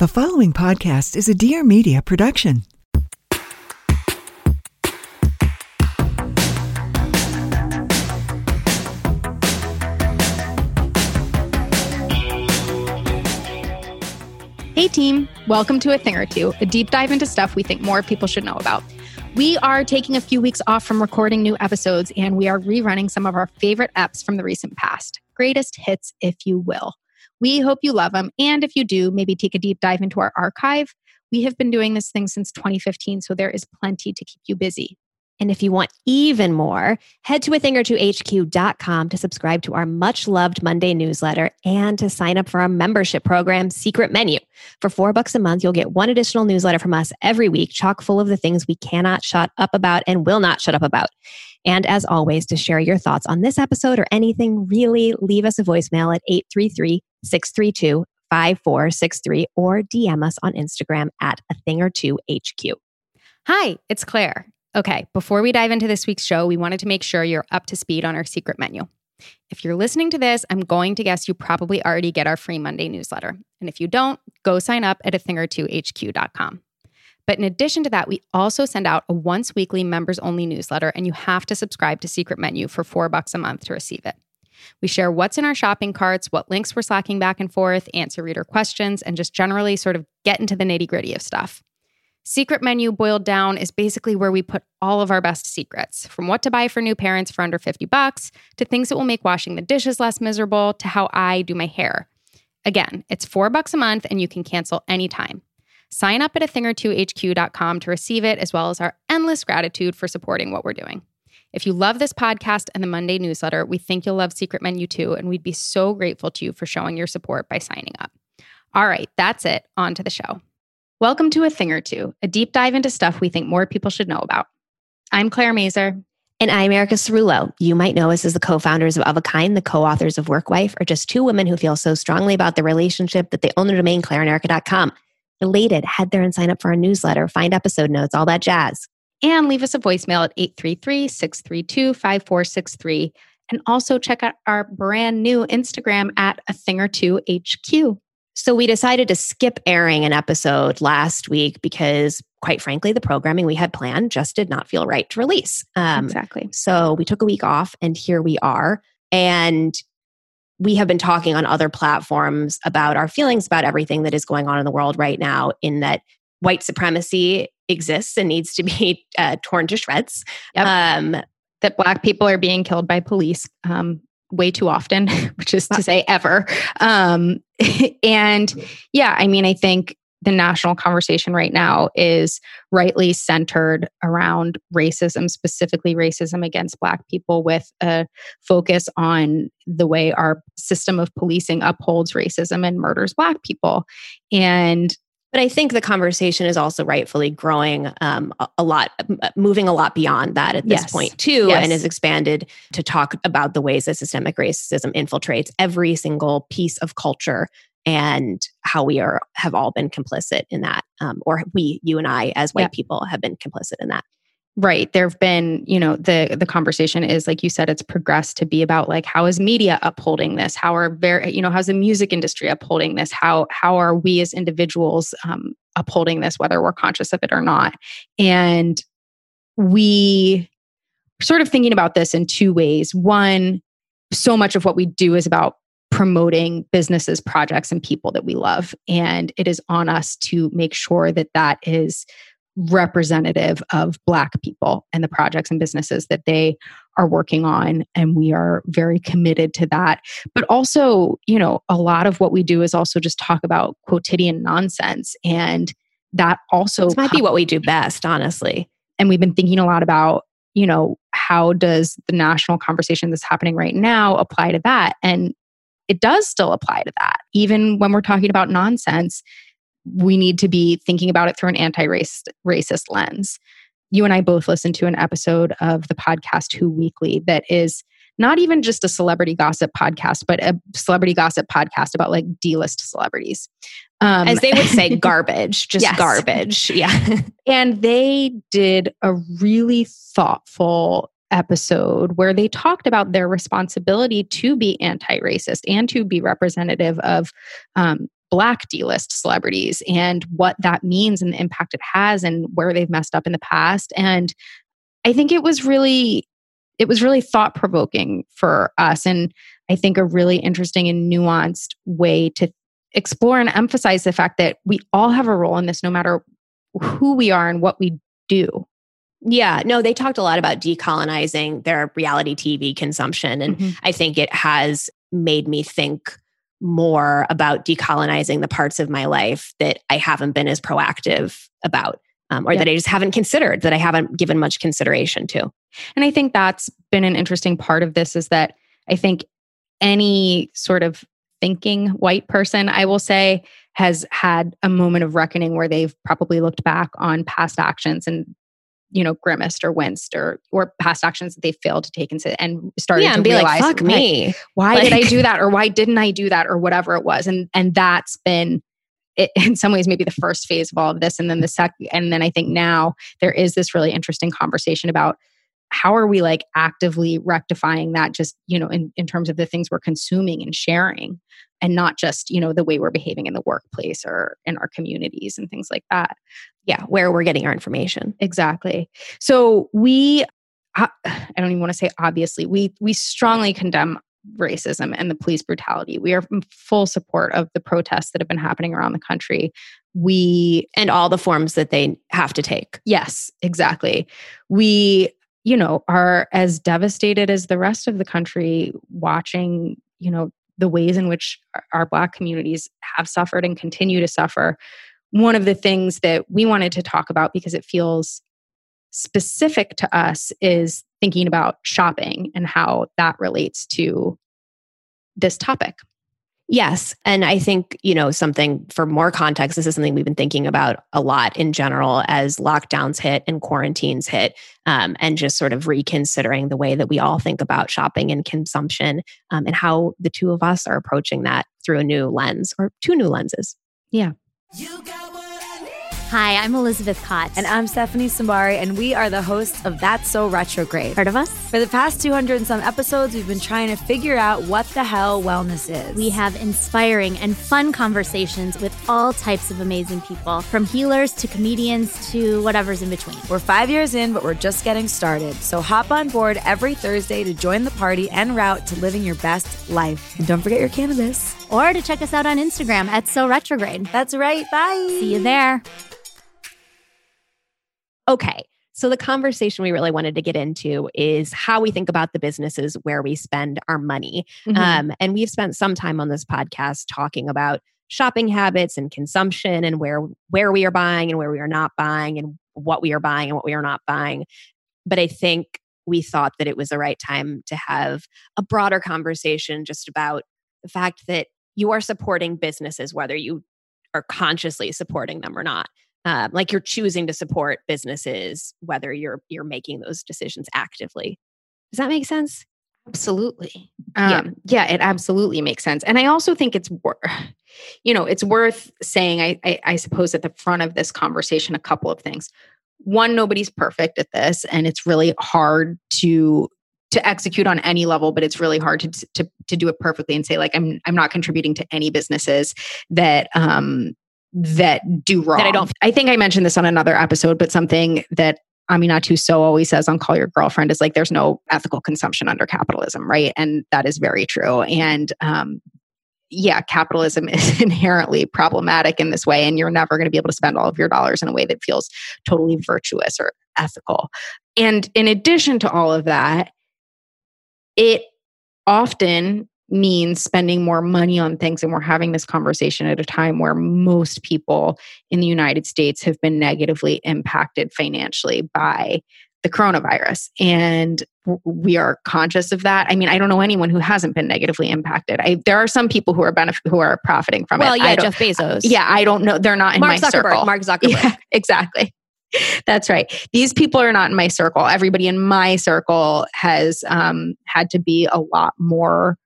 The following podcast is a Dear Media production. Hey, team. Welcome to A Thing or Two, a deep dive into stuff we think more people should know about. We are taking a few weeks off from recording new episodes, and we are rerunning some of our favorite eps from the recent past. Greatest hits, if you will. We hope you love them. And if you do, maybe take a deep dive into our archive. We have been doing this thing since 2015, so there is plenty to keep you busy. And if you want even more, head to a thing or two HQ.com to subscribe to our much loved Monday newsletter and to sign up for our membership program, Secret Menu. For four bucks a month, you'll get one additional newsletter from us every week, chock full of the things we cannot shut up about and will not shut up about. And as always, to share your thoughts on this episode or anything, really leave us a voicemail at 833 632 5463 or DM us on Instagram at a thing or two HQ. Hi, it's Claire. Okay, before we dive into this week's show, we wanted to make sure you're up to speed on our secret menu. If you're listening to this, I'm going to guess you probably already get our free Monday newsletter. And if you don't, go sign up at a thing or two HQ.com. But in addition to that, we also send out a once weekly members only newsletter, and you have to subscribe to Secret Menu for four bucks a month to receive it. We share what's in our shopping carts, what links we're slacking back and forth, answer reader questions, and just generally sort of get into the nitty gritty of stuff. Secret Menu boiled down is basically where we put all of our best secrets, from what to buy for new parents for under 50 bucks to things that will make washing the dishes less miserable to how I do my hair. Again, it's 4 bucks a month and you can cancel anytime. Sign up at a thing or two HQ.com to receive it as well as our endless gratitude for supporting what we're doing. If you love this podcast and the Monday newsletter, we think you'll love Secret Menu too, and we'd be so grateful to you for showing your support by signing up. All right, that's it. On to the show. Welcome to A Thing or Two, a deep dive into stuff we think more people should know about. I'm Claire Mazer. And I'm Erica Cerullo. You might know us as the co founders of Of a Kind, the co authors of Workwife, are just two women who feel so strongly about the relationship that they own the domain claireanderica.com. Related, head there and sign up for our newsletter, find episode notes, all that jazz. And leave us a voicemail at 833 632 5463. And also check out our brand new Instagram at A Thing or Two HQ. So we decided to skip airing an episode last week because, quite frankly, the programming we had planned just did not feel right to release. Um, exactly. So we took a week off, and here we are. And we have been talking on other platforms about our feelings about everything that is going on in the world right now, in that white supremacy exists and needs to be uh, torn to shreds. Yep. Um, that Black people are being killed by police. Um, way too often, which is to say ever. Um, and yeah, I mean, I think the national conversation right now is rightly centered around racism, specifically racism against Black people, with a focus on the way our system of policing upholds racism and murders Black people. And but I think the conversation is also rightfully growing um, a, lot, moving a lot beyond that at this yes. point, too, yes. and is expanded to talk about the ways that systemic racism infiltrates every single piece of culture and how we are have all been complicit in that, um, or we, you and I, as white people, have been complicit in that. Right. There have been, you know, the the conversation is like you said, it's progressed to be about like how is media upholding this? How are very, you know, how's the music industry upholding this? How how are we as individuals um, upholding this, whether we're conscious of it or not? And we sort of thinking about this in two ways. One, so much of what we do is about promoting businesses, projects, and people that we love. And it is on us to make sure that that is representative of Black people and the projects and businesses that they are working on. And we are very committed to that. But also, you know, a lot of what we do is also just talk about quotidian nonsense. And that also this might be what we do best, honestly. And we've been thinking a lot about, you know, how does the national conversation that's happening right now apply to that? And it does still apply to that. Even when we're talking about nonsense, we need to be thinking about it through an anti-racist racist lens. You and I both listened to an episode of the podcast Who Weekly that is not even just a celebrity gossip podcast, but a celebrity gossip podcast about like D-list celebrities. Um, As they would say, garbage, just yes. garbage. Yeah. and they did a really thoughtful episode where they talked about their responsibility to be anti racist and to be representative of um, Black D list celebrities and what that means and the impact it has and where they've messed up in the past. And I think it was really. It was really thought provoking for us, and I think a really interesting and nuanced way to explore and emphasize the fact that we all have a role in this, no matter who we are and what we do. Yeah, no, they talked a lot about decolonizing their reality TV consumption. And mm-hmm. I think it has made me think more about decolonizing the parts of my life that I haven't been as proactive about. Um, or yeah. that I just haven't considered, that I haven't given much consideration to. And I think that's been an interesting part of this is that I think any sort of thinking white person, I will say, has had a moment of reckoning where they've probably looked back on past actions and you know grimaced or winced or or past actions that they failed to take into and started yeah, to be realize like fuck me. why like, did i do that or why didn't i do that or whatever it was. And and that's been it, in some ways maybe the first phase of all of this. And then the second and then i think now there is this really interesting conversation about how are we like actively rectifying that just you know in, in terms of the things we're consuming and sharing and not just you know the way we're behaving in the workplace or in our communities and things like that. Yeah where we're getting our information. Exactly. So we uh, i don't even want to say obviously we we strongly condemn racism and the police brutality. We are in full support of the protests that have been happening around the country. We and all the forms that they have to take. Yes exactly. We you know are as devastated as the rest of the country watching you know the ways in which our Black communities have suffered and continue to suffer. One of the things that we wanted to talk about because it feels specific to us is thinking about shopping and how that relates to this topic. Yes. And I think, you know, something for more context, this is something we've been thinking about a lot in general as lockdowns hit and quarantines hit, um, and just sort of reconsidering the way that we all think about shopping and consumption um, and how the two of us are approaching that through a new lens or two new lenses. Yeah. Hi, I'm Elizabeth Kott. And I'm Stephanie Simbari, and we are the hosts of That's So Retrograde. Heard of us? For the past 200 and some episodes, we've been trying to figure out what the hell wellness is. We have inspiring and fun conversations with all types of amazing people, from healers to comedians to whatever's in between. We're five years in, but we're just getting started. So hop on board every Thursday to join the party en route to living your best life. And don't forget your cannabis. Or to check us out on Instagram at So Retrograde. That's right. Bye. See you there. Okay. So, the conversation we really wanted to get into is how we think about the businesses where we spend our money. Mm-hmm. Um, and we've spent some time on this podcast talking about shopping habits and consumption and where where we are buying and where we are not buying and what we are buying and what we are not buying. But I think we thought that it was the right time to have a broader conversation just about the fact that you are supporting businesses, whether you are consciously supporting them or not um, like you're choosing to support businesses whether you're you're making those decisions actively. Does that make sense? Absolutely. Um, yeah yeah it absolutely makes sense and i also think it's worth you know it's worth saying I, I i suppose at the front of this conversation a couple of things. One nobody's perfect at this and it's really hard to to execute on any level but it's really hard to, to to do it perfectly and say like i'm i'm not contributing to any businesses that um that do wrong. That I don't. I think I mentioned this on another episode, but something that Aminatou Sow always says on Call Your Girlfriend is like there's no ethical consumption under capitalism, right? And that is very true. And um, yeah, capitalism is inherently problematic in this way, and you're never going to be able to spend all of your dollars in a way that feels totally virtuous or ethical. And in addition to all of that, it often means spending more money on things. And we're having this conversation at a time where most people in the United States have been negatively impacted financially by the coronavirus. And we are conscious of that. I mean, I don't know anyone who hasn't been negatively impacted. I, there are some people who are benefit who are profiting from well, it. Well, yeah, Jeff Bezos. Yeah, I don't know. They're not in Mark my Zuckerberg, circle. Mark Zuckerberg. Yeah, exactly. That's right. These people are not in my circle. Everybody in my circle has um, had to be a lot more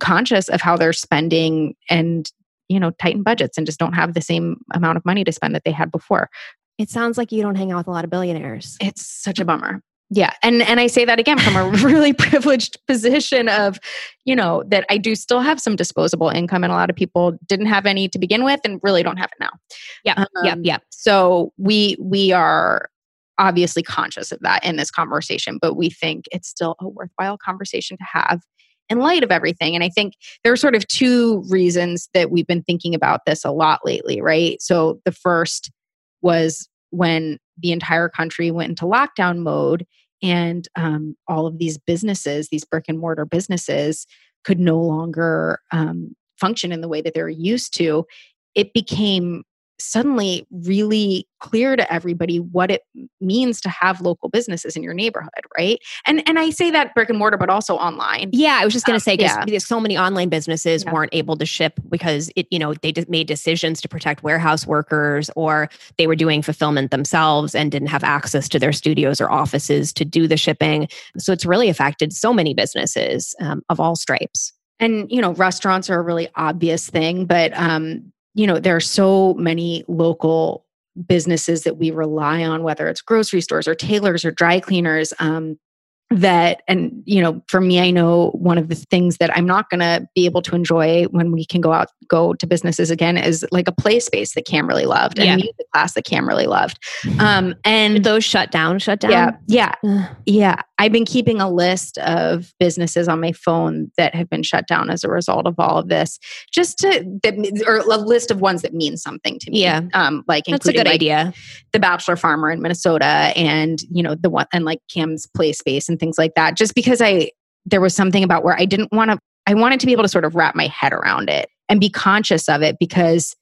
conscious of how they're spending and you know tighten budgets and just don't have the same amount of money to spend that they had before. It sounds like you don't hang out with a lot of billionaires. It's such a bummer. Yeah. And and i say that again from a really privileged position of you know that i do still have some disposable income and a lot of people didn't have any to begin with and really don't have it now. Yeah. Um, yeah. Yeah. so we we are obviously conscious of that in this conversation but we think it's still a worthwhile conversation to have in light of everything. And I think there are sort of two reasons that we've been thinking about this a lot lately, right? So the first was when the entire country went into lockdown mode and um, all of these businesses, these brick and mortar businesses, could no longer um, function in the way that they're used to. It became suddenly really clear to everybody what it means to have local businesses in your neighborhood right and and i say that brick and mortar but also online yeah i was just going to um, say yeah. because so many online businesses yeah. weren't able to ship because it you know they just made decisions to protect warehouse workers or they were doing fulfillment themselves and didn't have access to their studios or offices to do the shipping so it's really affected so many businesses um, of all stripes and you know restaurants are a really obvious thing but um you know, there are so many local businesses that we rely on, whether it's grocery stores or tailors or dry cleaners. Um, that and you know for me i know one of the things that i'm not going to be able to enjoy when we can go out go to businesses again is like a play space that cam really loved and yeah. a music class that cam really loved. Um and Did those shut down shut down? Yeah. Yeah. Yeah. I've been keeping a list of businesses on my phone that have been shut down as a result of all of this just to that, or a list of ones that mean something to me. Yeah. Um like that's a good like idea. The bachelor farmer in minnesota and you know the one and like cam's play space and things like that just because i there was something about where i didn't want to i wanted to be able to sort of wrap my head around it and be conscious of it because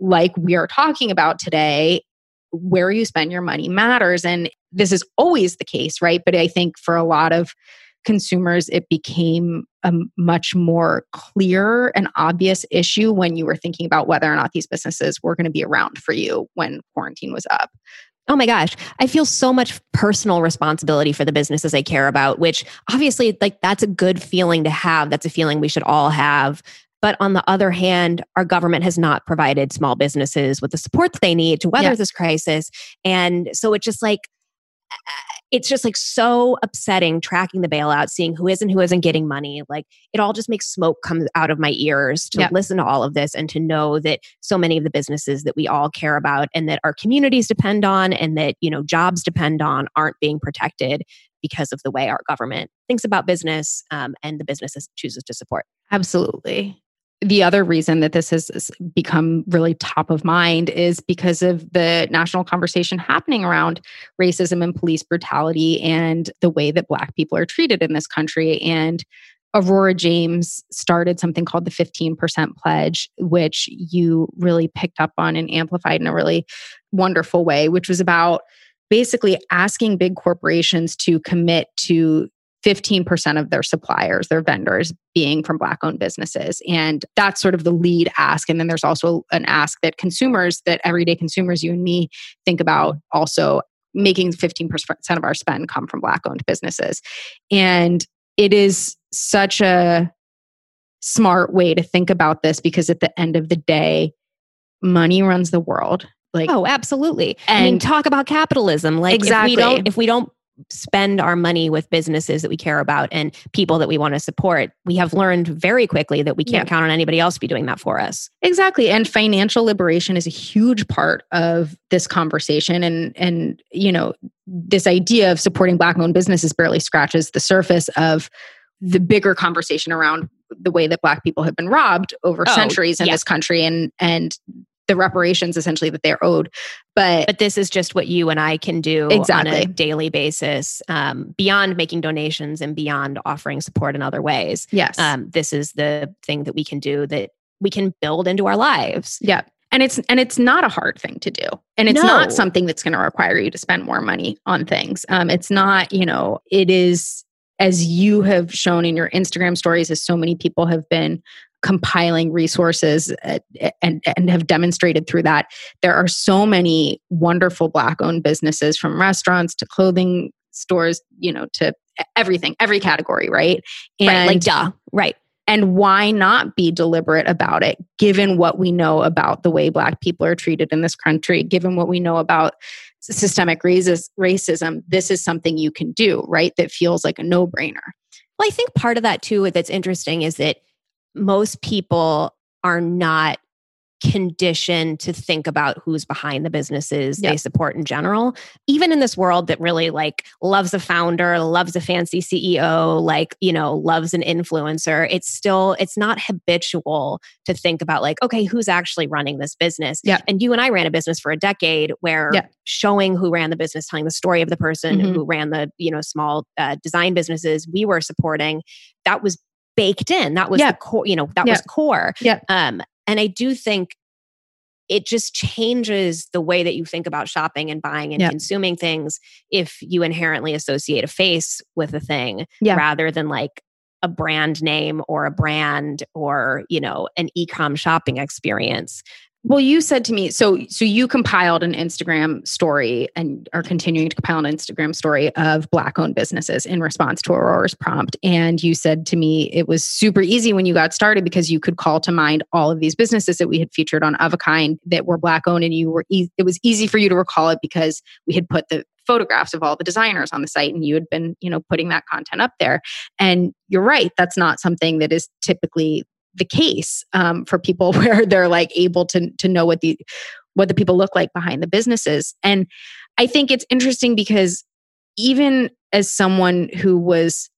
like we are talking about today where you spend your money matters. And this is always the case right? But i think for a lot of consumers it became a much more clear and obvious issue when you were thinking about whether or not these businesses were going to be around for you when quarantine was up Oh my gosh. I feel so much personal responsibility for the businesses I care about, which obviously, like, that's a good feeling to have. That's a feeling we should all have. But on the other hand, our government has not provided small businesses with the support that they need to weather yes. this crisis. And so it just like, it's just like so upsetting tracking the bailout, seeing who is and who isn't getting money. Like it all just makes smoke come out of my ears to listen to all of this and to know that so many of the businesses that we all care about and that our communities depend on and that, you know, jobs depend on aren't being protected because of the way our government thinks about business um, and the businesses chooses to support. Absolutely the other reason that this has become really top of mind is because of the national conversation happening around racism and police brutality and the way that Black people are treated in this country. And Aurora James started something called the 15% Pledge, which you really picked up on and amplified in a really wonderful way, which was about basically asking big corporations to commit to 15% of their suppliers, their vendors being from Black owned businesses. And that's sort of the lead ask. And then there's also an ask that consumers, that everyday consumers, you and me, think about also making 15% of our spend come from Black owned businesses. And it is such a smart way to think about this because at the end of the day, money runs the world. Like, oh, absolutely. And I mean, talk about capitalism. Like, exactly. if we don't, if we don't spend our money with businesses that we care about and people that we want to support, we have learned very quickly that we can't yeah. count on anybody else to be doing that for us. Exactly. And financial liberation is a huge part of this conversation. And and you know, this idea of supporting black owned businesses barely scratches the surface of the bigger conversation around the way that black people have been robbed over Oh, centuries in yeah. this country and and the reparations essentially that they're owed but But this is just what you and I can do on a daily basis, um, beyond making donations and beyond offering support in other ways. yes Um, this is the thing that we can do that we can build into our lives. Yeah. And it's and it's not a hard thing to do. And it's No. not something that's going to require you to spend more money on things. Um it's not, you know, it is as you have shown in your Instagram stories as so many people have been compiling resources uh, and and have demonstrated through that there are so many wonderful black owned businesses from restaurants to clothing stores you know to everything every category right right. Like, duh. Right. and why not be deliberate about it, given what we know about the way Black people are treated in this country, given what we know about systemic racis- racism? This is something you can do, right? That feels like a no brainer. Well, I think part of that too that's interesting is that most people are not conditioned to think about who's behind the businesses they support in general even in this world that really like loves a founder loves a fancy ceo like you know loves an influencer it's still it's not habitual to think about like okay who's actually running this business Yep. and you and i ran a business for a decade where Yep. showing who ran the business telling the story of the person Mhm. who ran the you know small uh, design businesses we were supporting that was baked in that was Yeah. the core you know that Yeah. was core Yeah. um and i do think it just changes the way that you think about shopping and buying and Yeah. consuming things if you inherently associate a face with a thing rather than like a brand name or a brand or you know an e-com shopping experience Well, you said to me, so so you compiled an Instagram story and are continuing to compile an Instagram story of black owned businesses in response to Aurora's prompt. And you said to me it was super easy when you got started because you could call to mind all of these businesses that we had featured on of a kind that were black owned and you were e- it was easy for you to recall it because we had put the photographs of all the designers on the site and you had been, you know, putting that content up there. And you're right, that's not something that is typically the case um, for people where they're like able to to know what the what the people look like behind the businesses and i think it's interesting because even as someone who was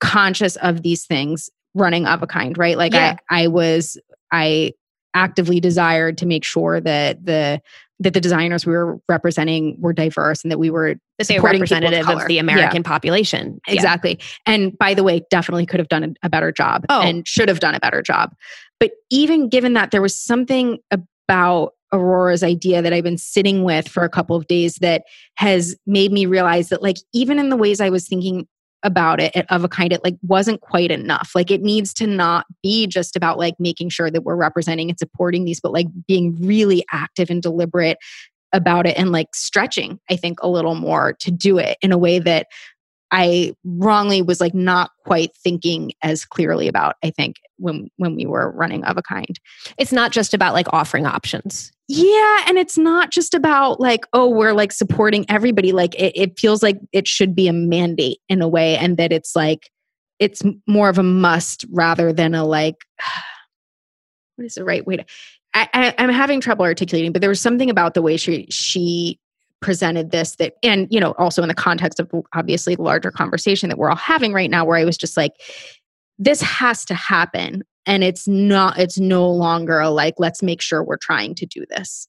conscious of these things running of a kind right like Yeah. i i was i actively desired to make sure that the that the designers we were representing were diverse and that we were that people representative of color. the Yeah. american population Yeah. Exactly. And by the way, definitely could have done a, a better job Oh. and should have done a better job. But even given that, there was something about Aurora's idea that I've been sitting with for a couple of days that has made me realize that, like, even in the ways I was thinking about it of a kind, it like wasn't quite enough. Like, it needs to not be just about like making sure that we're representing and supporting these, but like being really active and deliberate about it and like stretching, I think, a little more to do it in a way that I wrongly was like not quite thinking as clearly about, I think, when when we were running of a kind. it's not just about like offering options Yeah, and it's not just about like, oh, we're like supporting everybody. Like it, it feels like it should be a mandate in a way, and that it's like it's more of a must rather than a like what is the right way to I, I'm having trouble articulating, but there was something about the way she she presented this that and you know also in the context of obviously the larger conversation that we're all having right now where i was just like this has to happen and it's not it's no longer like let's make sure we're trying to do this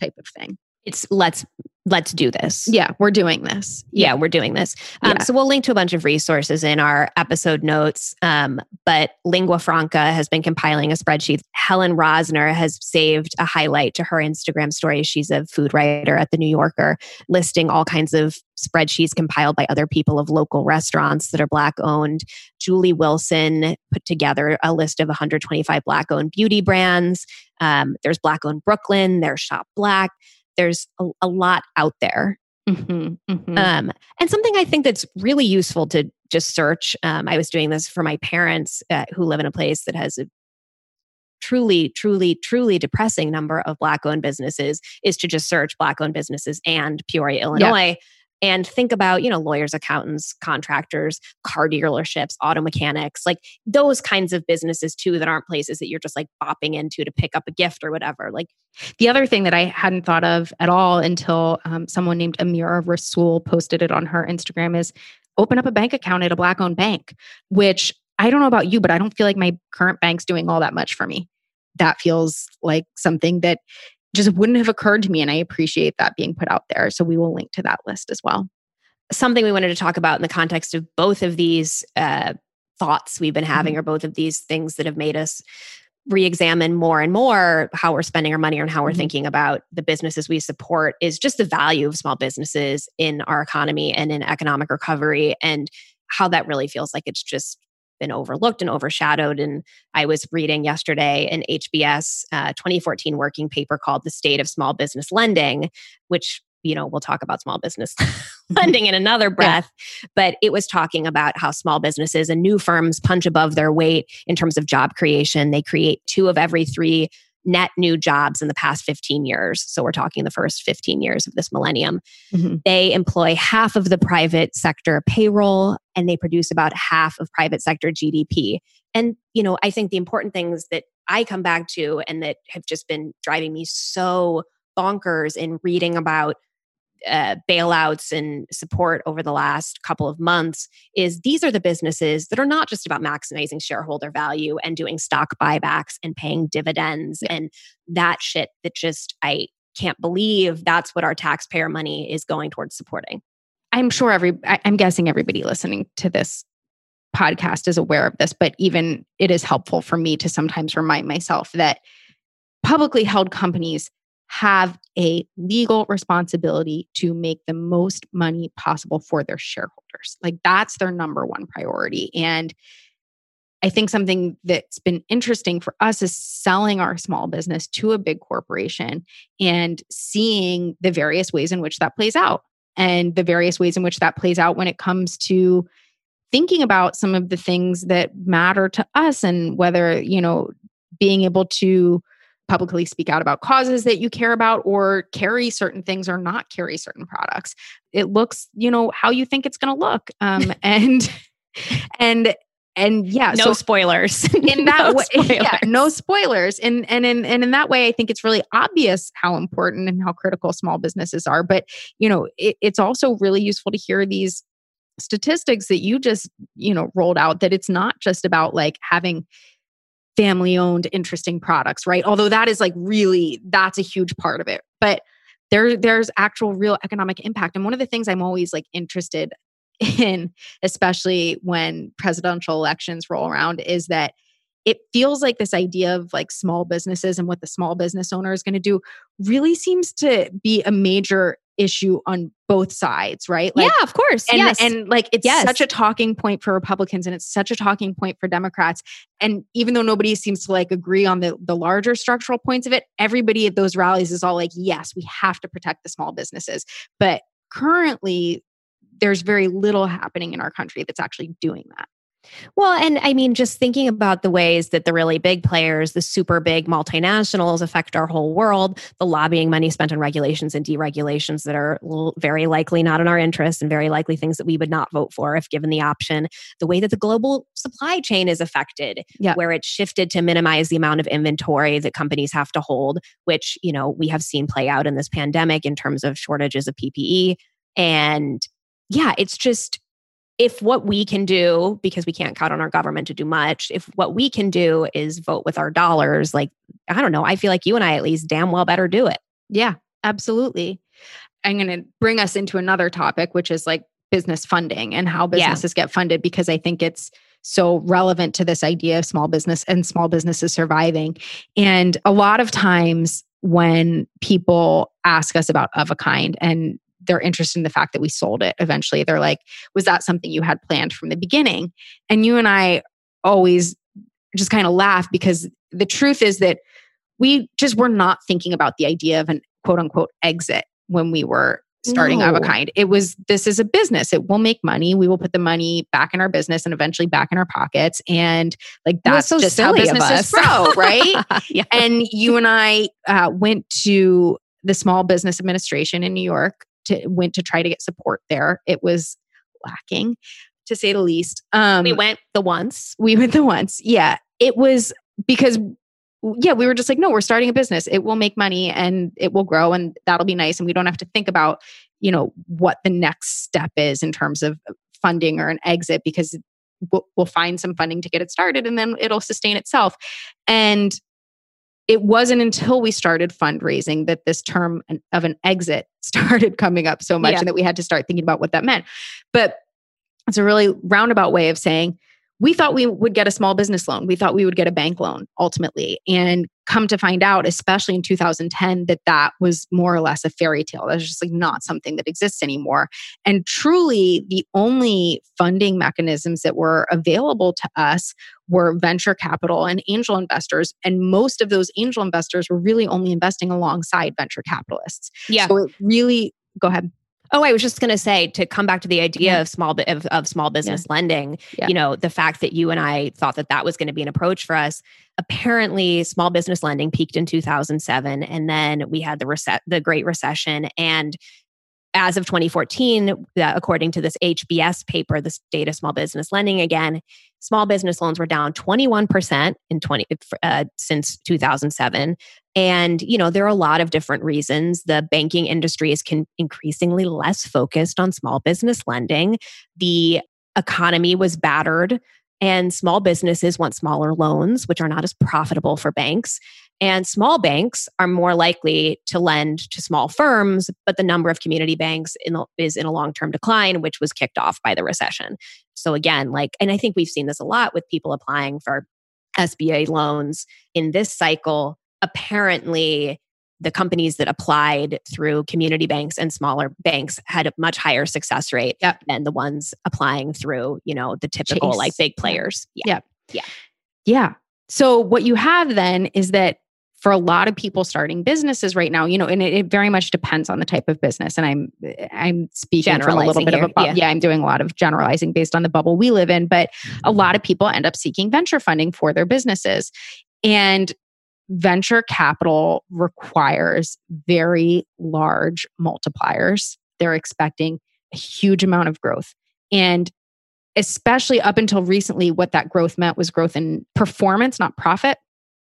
type of thing it's let's let's do this yeah we're doing this yeah, we're doing this. Um, Yeah. So we'll link to a bunch of resources in our episode notes. Um, but Lingua Franca has been compiling a spreadsheet. Helen Rosner has saved a highlight to her Instagram story. She's a food writer at the New Yorker, listing all kinds of spreadsheets compiled by other people of local restaurants that are Black owned. Julee Wilson put together a list of 125 Black owned beauty brands. Um, there's Black owned Brooklyn, there's Shoppe Black. There's a, a lot out there. Mhm, mhm. Um, and something I think that's really useful to just search. Um, I was doing this for my parents uh, who live in a place that has a truly, truly, truly depressing number of Black owned businesses, is to just search Black owned businesses and Peoria, Illinois. And think about, you know, lawyers, accountants, contractors, car dealerships, auto mechanics, like those kinds of businesses too that aren't places that you're just like bopping into to pick up a gift or whatever. Like the other thing that I hadn't thought of at all until um, someone named Amira Rasool posted it on her Instagram is open up a bank account at a black owned bank, which I don't know about you, but I don't feel like my current bank's doing all that much for me. That feels like something that just wouldn't have occurred to me. And I appreciate that being put out there. So we will link to that list as well. Something we wanted to talk about in the context of both of these uh, thoughts we've been having, mm-hmm. or both of these things that have made us re-examine more and more how we're spending our money and how we're mm-hmm. thinking about the businesses we support is just the value of small businesses in our economy and in economic recovery and how that really feels like it's just been overlooked and overshadowed. And I was reading yesterday an HBS uh, 2014 working paper called The State of Small Business Lending, which you know, we'll talk about small business lending in another breath, yeah. but it was talking about how small businesses and new firms punch above their weight in terms of job creation. They create two of every three net new jobs in the past 15 years. So we're talking the first 15 years of this millennium. Mm-hmm. They employ half of the private sector payroll and they produce about half of private sector GDP. And, you know, I think the important things that I come back to and that have just been driving me so bonkers in reading about uh, bailouts and support over the last couple of months is these are the businesses that are not just about maximizing shareholder value and doing stock buybacks and paying dividends yeah. and that shit that just I can't believe that's what our taxpayer money is going towards supporting. I'm sure every I'm guessing everybody listening to this podcast is aware of this, but even it is helpful for me to sometimes remind myself that publicly held companies have a legal responsibility to make the most money possible for their shareholders. Like that's their number one priority. And I think something that's been interesting for us is selling our small business to a big corporation and seeing the various ways in which that plays out and the various ways in which that plays out when it comes to thinking about some of the things that matter to us and whether, you know, being able to publicly speak out about causes that you care about or carry certain things or not carry certain products. It looks you know how you think it's going to look um, and and and yeah no so spoilers. in that no way spoilers. yeah no spoilers. And and in and in that way i think it's really obvious how important and how critical small businesses are but you know it, it's also really useful to hear these statistics that you just you know rolled out that it's not just about like having family owned interesting products right? Although that is like really that's a huge part of it. But there there's actual real economic impact. And one of the things i'm always like interested in especially when presidential elections roll around is that it feels like this idea of like small businesses and what the small business owner is going to do really seems to be a major issue on both sides, right? Like, yeah, of course. And, yes. and like it's yes. such a talking point for Republicans and it's such a talking point for Democrats. And even though nobody seems to like agree on the, the larger structural points of it, everybody at those rallies is all like, yes, we have to protect the small businesses. But currently, there's very little happening in our country that's actually doing that. Well, and I mean, just thinking about the ways that the really big players, the super big multinationals affect our whole world, the lobbying money spent on regulations and deregulations that are very likely not in our interest and very likely things that we would not vote for if given the option, the way that the global supply chain is affected, where it's shifted to minimize the amount of inventory that companies have to hold, which, you know, we have seen play out in this pandemic in terms of shortages of PPE. And yeah, it's just if what we can do, because we can't count on our government to do much, if what we can do is vote with our dollars, like, I don't know, I feel like you and I at least damn well better do it. Yeah, absolutely. I'm going to bring us into another topic, which is like business funding and how businesses yeah. get funded, because I think it's so relevant to this idea of small business and small businesses surviving. And a lot of times when people ask us about of a kind and they're interested in the fact that we sold it eventually. They're like, was that something you had planned from the beginning? And you and I always just kind of laugh because the truth is that we just were not thinking about the idea of an quote unquote exit when we were starting no. of a kind. It was this is a business. It will make money. We will put the money back in our business and eventually back in our pockets. And like that's so just how businesses grow, right? yeah. And you and I uh, went to the Small Business Administration in New York to went to try to get support there. It was lacking, to say the least. Um, we went the once. We went the once. Yeah, it was because yeah, we were just like, no, we're starting a business. It will make money and it will grow, and that'll be nice. And we don't have to think about you know what the next step is in terms of funding or an exit because we'll, we'll find some funding to get it started and then it'll sustain itself. And it wasn't until we started fundraising that this term of an exit started coming up so much yeah. and that we had to start thinking about what that meant. But it's a really roundabout way of saying we thought we would get a small business loan. We thought we would get a bank loan ultimately. And come to find out, especially in 2010, that that was more or less a fairy tale. That's just like not something that exists anymore. And truly, the only funding mechanisms that were available to us were venture capital and angel investors. And most of those angel investors were really only investing alongside venture capitalists. Yeah. So it really, go ahead. Oh, I was just going to say to come back to the idea yeah. of small of, of small business yeah. lending. Yeah. You know, the fact that you and I thought that that was going to be an approach for us. Apparently, small business lending peaked in 2007, and then we had the reset, the Great Recession, and as of 2014, uh, according to this HBS paper, the State of Small Business Lending again, small business loans were down 21% in 20 uh, since 2007. And you know there are a lot of different reasons. The banking industry is con- increasingly less focused on small business lending. The economy was battered and small businesses want smaller loans, which are not as profitable for banks. And small banks are more likely to lend to small firms, but the number of community banks in the, is in a long term decline, which was kicked off by the recession. So, again, like, and I think we've seen this a lot with people applying for SBA loans in this cycle. Apparently, the companies that applied through community banks and smaller banks had a much higher success rate yep. than the ones applying through, you know, the typical Chase. like big players. Yeah. Yeah. Yeah. So what you have then is that for a lot of people starting businesses right now, you know, and it, it, very much depends on the type of business. And I'm I'm speaking from a little bit here. of a yeah. yeah, I'm doing a lot of generalizing based on the bubble we live in, but a mm-hmm. lot of people end up seeking venture funding for their businesses. And venture capital requires very large multipliers. They're expecting a huge amount of growth. And especially up until recently, what that growth meant was growth in performance, not profit.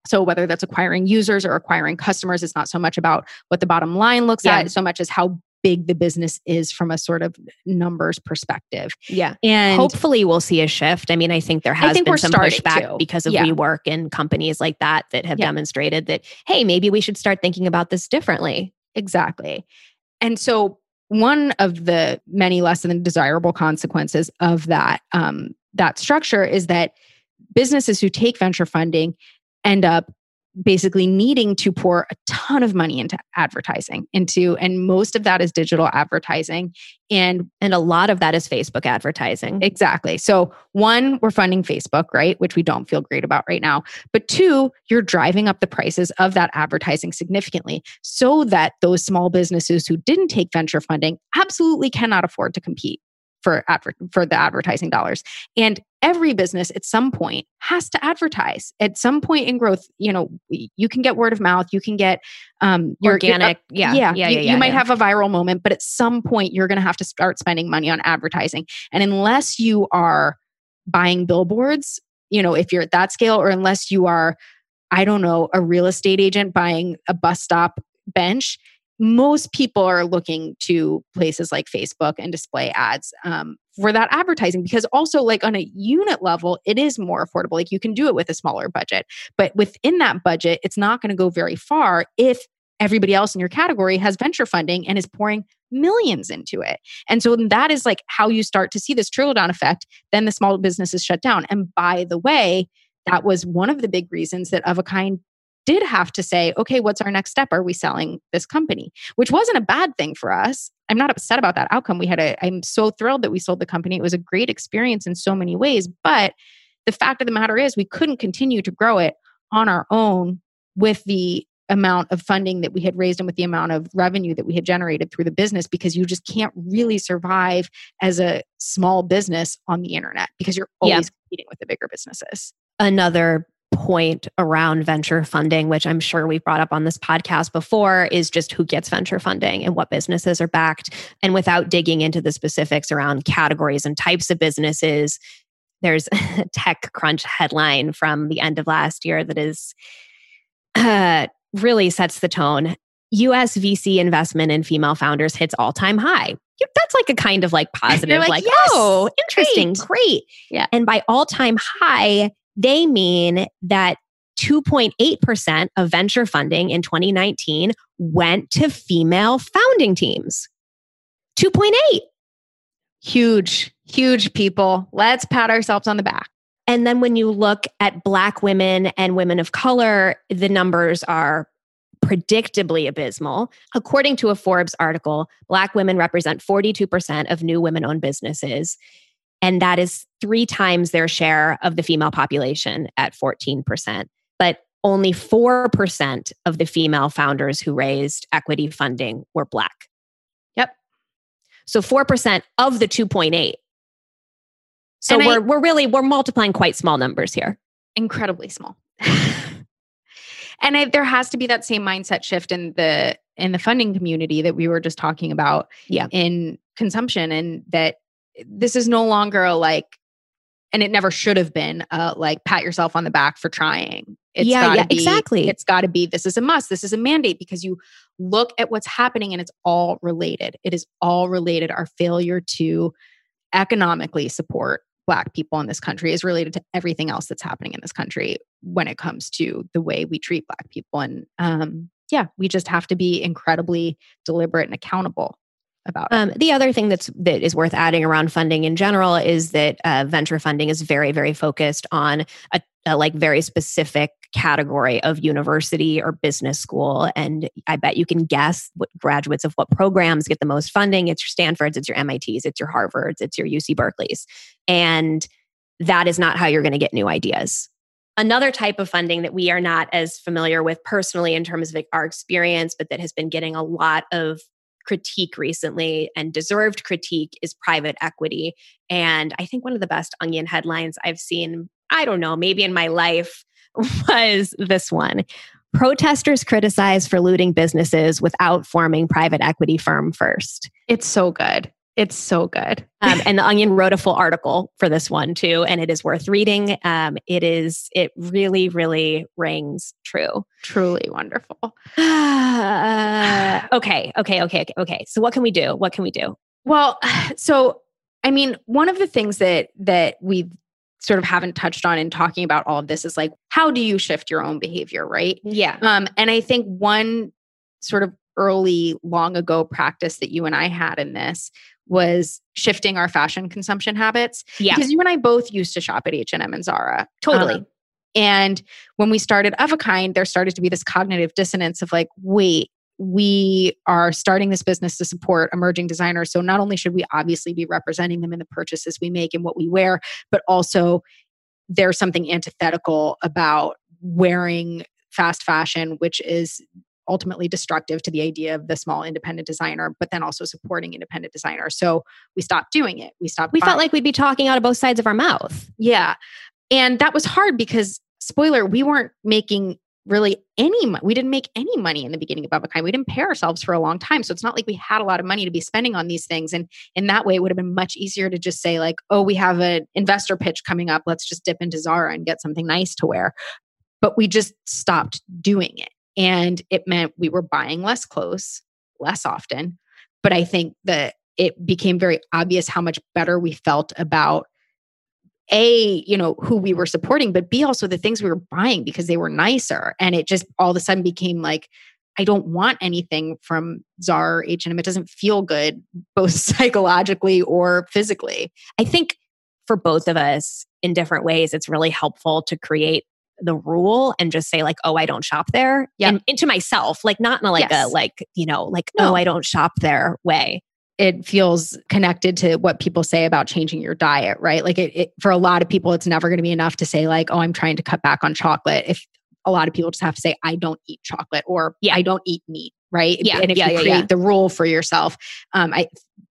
So whether that's acquiring users or acquiring customers, it's not so much about what the bottom line looks yeah. at, so much as how big the business is from a sort of numbers perspective. Yeah. And hopefully we'll see a shift. I mean, I think there has think been some pushback to. because of yeah. WeWork and companies like that that have yeah. demonstrated that, hey, maybe we should start thinking about this differently. Exactly. And so one of the many less than desirable consequences of that um, that structure is that businesses who take venture funding end up basically needing to pour a ton of money into advertising into and most of that is digital advertising and and a lot of that is Facebook advertising. Mm-hmm. Exactly. So one we're funding Facebook, right, which we don't feel great about right now. But two, you're driving up the prices of that advertising significantly so that those small businesses who didn't take venture funding absolutely cannot afford to compete for adver- for the advertising dollars. And every business at some point has to advertise. At some point in growth, you know, you can get word of mouth, you can get um your, organic, your, uh, yeah, yeah, yeah, you, yeah, you might have a viral moment, but at some point you're going to have to start spending money on advertising. And unless you are buying billboards, you know, if you're at that scale or unless you are I don't know, a real estate agent buying a bus stop bench, most people are looking to places like Facebook and display ads um, for that advertising because also like on a unit level it is more affordable. Like you can do it with a smaller budget but within that budget it's not going to go very far if everybody else in your category has venture funding and is pouring millions into it. And so that is like how you start to see this trickle down effect then the small businesses shut down. And by the way that was one of the big reasons that of a kind did have to say, okay, what's our next step? Are we selling this company? Which wasn't a bad thing for us. I'm not upset about that outcome. We had a, I'm so thrilled that we sold the company. It was a great experience in so many ways. But the fact of the matter is, we couldn't continue to grow it on our own with the amount of funding that we had raised and with the amount of revenue that we had generated through the business because you just can't really survive as a small business on the internet because you're always yeah. competing with the bigger businesses. Another point around venture funding, which I'm sure we've brought up on this podcast before, is just who gets venture funding and what businesses are backed. And without digging into the specifics around categories and types of businesses, there's a TechCrunch headline from the end of last year that is uh, really sets the tone. US VC investment in female founders hits all time high. That's like a kind of like positive, like, like, yes, oh, interesting, great. great. Yeah. And by all time high, they mean that 2.8% of venture funding in 2019 went to female founding teams. 2.8. Huge, huge people. Let's pat ourselves on the back. And then when you look at Black women and women of color, the numbers are predictably abysmal. According to a Forbes article, Black women represent 42% of new women owned businesses. And that is three times their share of the female population at 14%. But only 4% of the female founders who raised equity funding were Black. Yep. So 4% of the 2.8. So And we're, we're really, we're multiplying quite small numbers here. incredibly small. and I, there has to be that same mindset shift in the in the funding community that we were just talking about Yeah. in consumption and that this is no longer a like and it never should have been uh like pat yourself on the back for trying. It's Yeah, gotta yeah, be, exactly. It's got to be this is a must. This is a mandate because you look at what's happening and it's all related. It is all related. Our failure to economically support black people in this country is related to everything else that's happening in this country when it comes to the way we treat black people and um yeah we just have to be incredibly deliberate and accountable about. Um, the other thing that's that is worth adding around funding in general is that uh, venture funding is very, very focused on a, a like very specific category of university or business school. And I bet you can guess what graduates of what programs get the most funding. It's your Stanfords, it's your MITs, it's your Harvards, it's your UC Berkeley's, and that is not how you're going to get new ideas. Another type of funding that we are not as familiar with personally in terms of our experience, but that has been getting a lot of critique recently and deserved critique is private equity. And I think one of the best onion headlines I've seen, I don't know, maybe in my life was this one. Protesters criticized for looting businesses without forming private equity firm first. it's so good it's so good Um, and the Onion wrote a full article for this one too, and it is worth reading. Um, it is, it really, really rings true. truly wonderful Uh, okay, okay, okay, okay, okay. So what can we do? What can we do? Well, so I mean, one of the things that that we sort of haven't touched on in talking about all of this is like how do you shift your own behavior, right? Yeah. Um, and I think one sort of early, long ago practice that you and I had in this was shifting our fashion consumption habits. Yeah. Because you and I both used to shop at H and Zara. Totally. Um, and when we started of a kind, there started to be this cognitive dissonance of like, wait, we are starting this business to support emerging designers. So not only should we obviously be representing them in the purchases we make and what we wear, but also there's something antithetical about wearing fast fashion, which is ultimately destructive to the idea of the small independent designer, but then also supporting independent designers. So we stopped doing it. We stopped. We buying- felt like we'd be talking out of both sides of our mouth. yeah. And that was hard because, spoiler, we weren't making really any money. We didn't make any money in the beginning of Of a Kind. We didn't pay ourselves for a long time. So it's not like we had a lot of money to be spending on these things. And in that way, it would have been much easier to just say, like, oh, we have an investor pitch coming up. Let's just dip into Zara and get something nice to wear. But we just stopped doing it. And it meant we were buying less clothes less often. But I think that it became very obvious how much better we felt about a you know who we were supporting but b also the things we were buying because they were nicer and it just all of a sudden became like i don't want anything from zara h&m it doesn't feel good both psychologically or physically I think for both of us in different ways, it's really helpful to create the rule and just say like, oh, I don't shop there. Yeah. And, and to myself, like not in a like Yes. a like, you know, like, No. oh, I don't shop there way. it feels connected to what people say about changing your diet right like it, it for a lot of people it's never going to be enough to say like oh i'm trying to cut back on chocolate if a lot of people just have to say i don't eat chocolate or Yeah. i don't eat meat right Yeah, and if yeah, you yeah, create yeah. the rule for yourself um i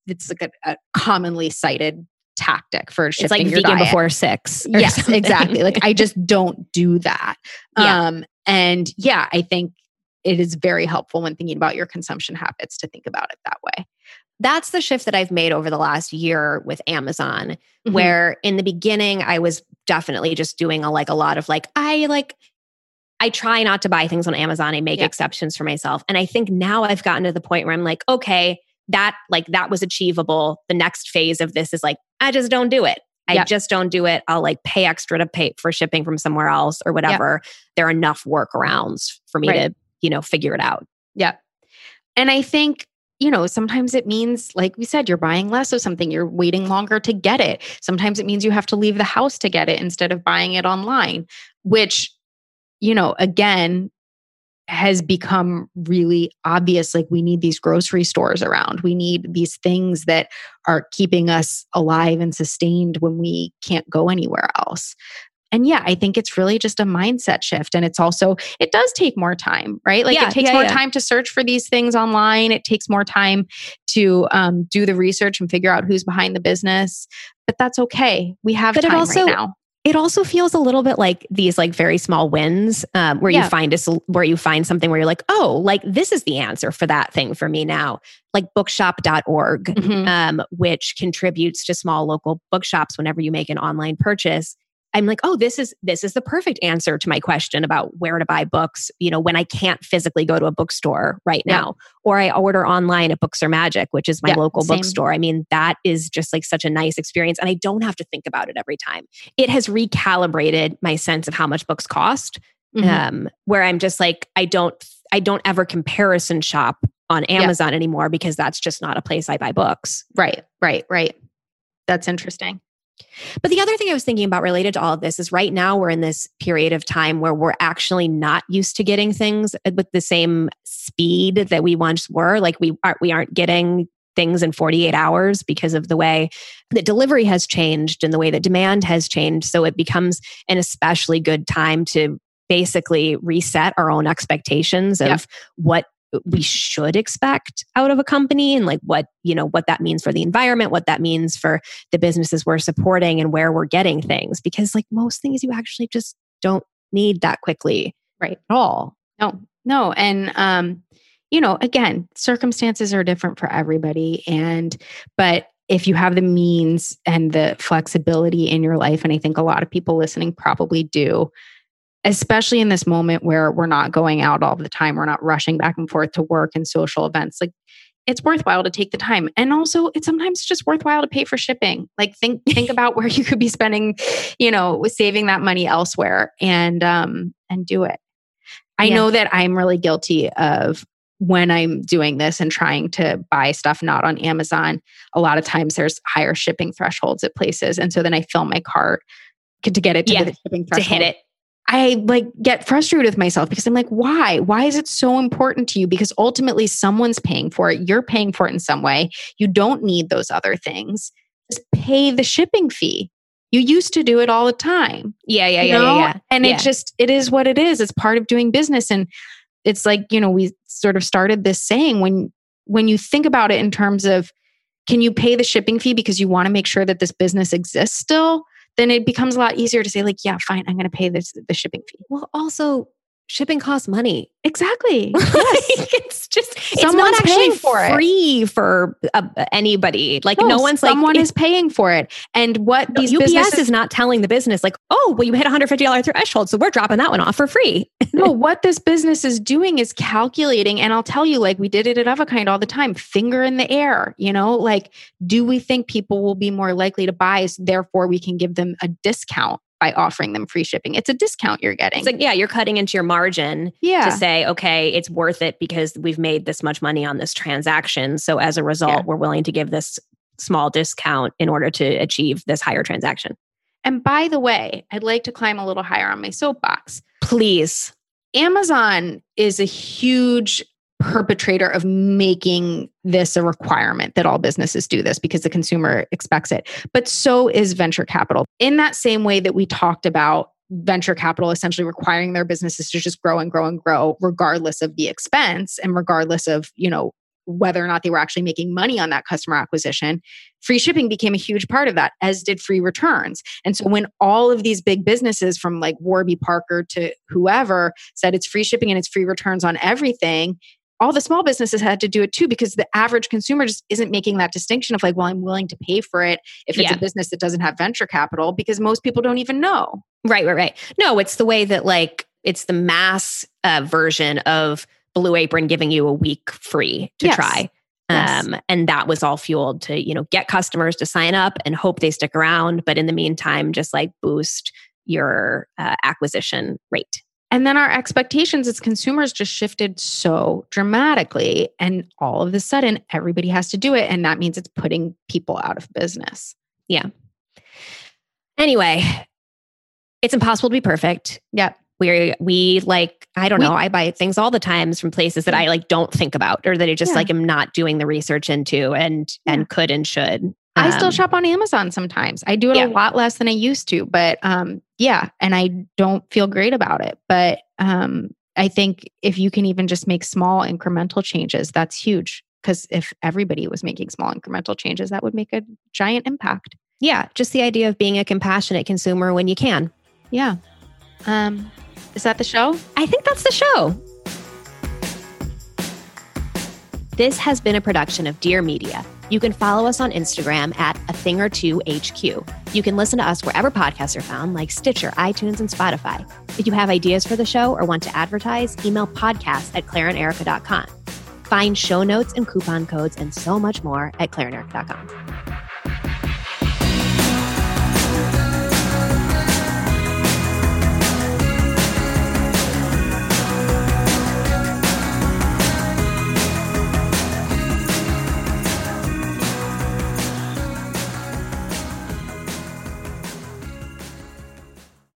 it's like a, a commonly cited tactic for shipping It's like your vegan diet. before six. Yes, something. exactly. Like I just don't do that. Yeah. Um, and yeah, I think it is very helpful when thinking about your consumption habits to think about it that way. that's the shift that I've made over the last year with Amazon, Mhm. where in the beginning I was definitely just doing a like a lot of like I like I try not to buy things on Amazon. I make Yeah. exceptions for myself. And I think now I've gotten to the point where I'm like, okay, that like that was achievable. The next phase of this is like, I just don't do it. I Yep. just don't do it. I'll like pay extra to pay for shipping from somewhere else or whatever. There are enough workarounds for me Right. to, you know, figure it out. Yeah. And I think, you know, sometimes it means, like we said, you're buying less of something, you're waiting longer to get it. Sometimes it means you have to leave the house to get it instead of buying it online, which, you know, again, has become really obvious. Like we need these grocery stores around. We need these things that are keeping us alive and sustained when we can't go anywhere else. And yeah, I think it's really just a mindset shift. And it's also, it does take more time, right? Like Yeah, it takes yeah, more yeah. time to search for these things online. It takes more time to um, do the research and figure out who's behind the business. But that's okay. We have But it time also- right now. It also feels a little bit like these like very small wins um, where Yeah. you find a where you find something where you're like oh like this is the answer for that thing for me now like bookshop.org Mhm. um, which contributes to small local bookshops whenever you make an online purchase i'm like oh this is this is the perfect answer to my question about where to buy books you know when i can't physically go to a bookstore right Yeah. now or i order online at Books Are Magic which is my Yeah, local same. bookstore i mean that is just like such a nice experience and i don't have to think about it every time it has recalibrated my sense of how much books cost Mhm. um, where i'm just like i don't i don't ever comparison shop on amazon anymore because that's just not a place i buy books right, right, right. That's interesting. But the other thing I was thinking about related to all of this is right now we're in this period of time where we're actually not used to getting things uh, with the same speed that we once were. Like we aren't we aren't getting things in 48 hours because of the way that delivery has changed and the way that demand has changed. So it becomes an especially good time to basically reset our own expectations of Yeah. what we should expect out of a company and like what you know what that means for the environment what that means for the businesses we're supporting and where we're getting things because like most things you actually just don't need that quickly Right. at all No, no. And, um, you know, again, circumstances are different for everybody. And, but if you have the means and the flexibility in your life, and I think a lot of people listening probably do, especially in this moment where we're not going out all the time, we're not rushing back and forth to work and social events, like it's worthwhile to take the time. And also it's sometimes just worthwhile to pay for shipping. Like think think about where you could be spending, you know, saving that money elsewhere and um and do it. I Yeah. know that I'm really guilty of when I'm doing this and trying to buy stuff not on Amazon, a lot of times there's higher shipping thresholds at places. And so then I fill my cart to get it to Yeah, the shipping to hit it I like get frustrated with myself because I'm like, why? Why is it so important to you? Because ultimately someone's paying for it. You're paying for it in some way. You don't need those other things. Just pay the shipping fee. You used to do it all the time. yeah yeah yeah yeah, yeah And Yeah. it just it is what it is. It's part of doing business. And it's like, you know, we sort of started this saying when when you think about it in terms of can you pay the shipping fee because you want to make sure that this business exists still? Then it becomes a lot easier to say, like, yeah, fine, I'm gonna pay this the shipping fee. well also shipping costs money Exactly. Like, it's just it's not actually for it. free for uh, anybody like no, one's like someone like is paying for it. And what No, these UPS businesses is not telling the business like, oh, well, you hit a hundred fifty dollar threshold, so we're dropping that one off for free. no, what this business is doing is calculating. And I'll tell you, like we did it at Of a Kind all the time, finger in the air, you know, like, do we think people will be more likely to buy? So therefore, we can give them a discount by offering them free shipping. It's a discount you're getting. It's like, yeah, you're cutting into your margin yeah. to say, okay, it's worth it because we've made this much money on this transaction. So as a result, Yeah. we're willing to give this small discount in order to achieve this higher transaction. and by the way, I'd like to climb a little higher on my soapbox. Please. Amazon is a huge perpetrator of making this a requirement that all businesses do this because the consumer expects it. But so is venture capital. In that same way that we talked about venture capital essentially requiring their businesses to just grow and grow and grow regardless of the expense and regardless of, you know, whether or not they were actually making money on that customer acquisition, free shipping became a huge part of that, as did free returns. And so when all of these big businesses from like Warby Parker to whoever said it's free shipping and it's free returns on everything, all the small businesses had to do it too because the average consumer just isn't making that distinction of like, well, I'm willing to pay for it if it's Yeah. a business that doesn't have venture capital because most people don't even know. Right, right, right. No, it's the way that like it's the mass uh, version of Blue Apron giving you a week free to Yes. try. Yes. Um, and that was all fueled to, you know, get customers to sign up and hope they stick around. But in the meantime, just like boost your uh, acquisition rate. And then our expectations as consumers just shifted so dramatically. And all of a sudden, everybody has to do it. And that means it's putting people out of business. Yeah. Anyway, it's impossible to be perfect. Yep. We we like I don't We- know. I buy things all the times from places that I like don't think about or that I just Yeah. like am not doing the research into and Yeah. and could and should. I still Um, shop on Amazon sometimes. I do it Yeah. a lot less than I used to, but um, yeah, and I don't feel great about it. But um, I think if you can even just make small incremental changes, that's huge. Because if everybody was making small incremental changes, that would make a giant impact. Yeah, just the idea of being a compassionate consumer when you can. Yeah. Um, is that the show? I think that's the show. This has been a production of Dear Media. You can follow us on Instagram at a thing or two HQ. You can listen to us wherever podcasts are found, like Stitcher, iTunes, and Spotify. If you have ideas for the show or want to advertise, email podcast at claireanderica.com. Find show notes and coupon codes and so much more at claireanderica.com.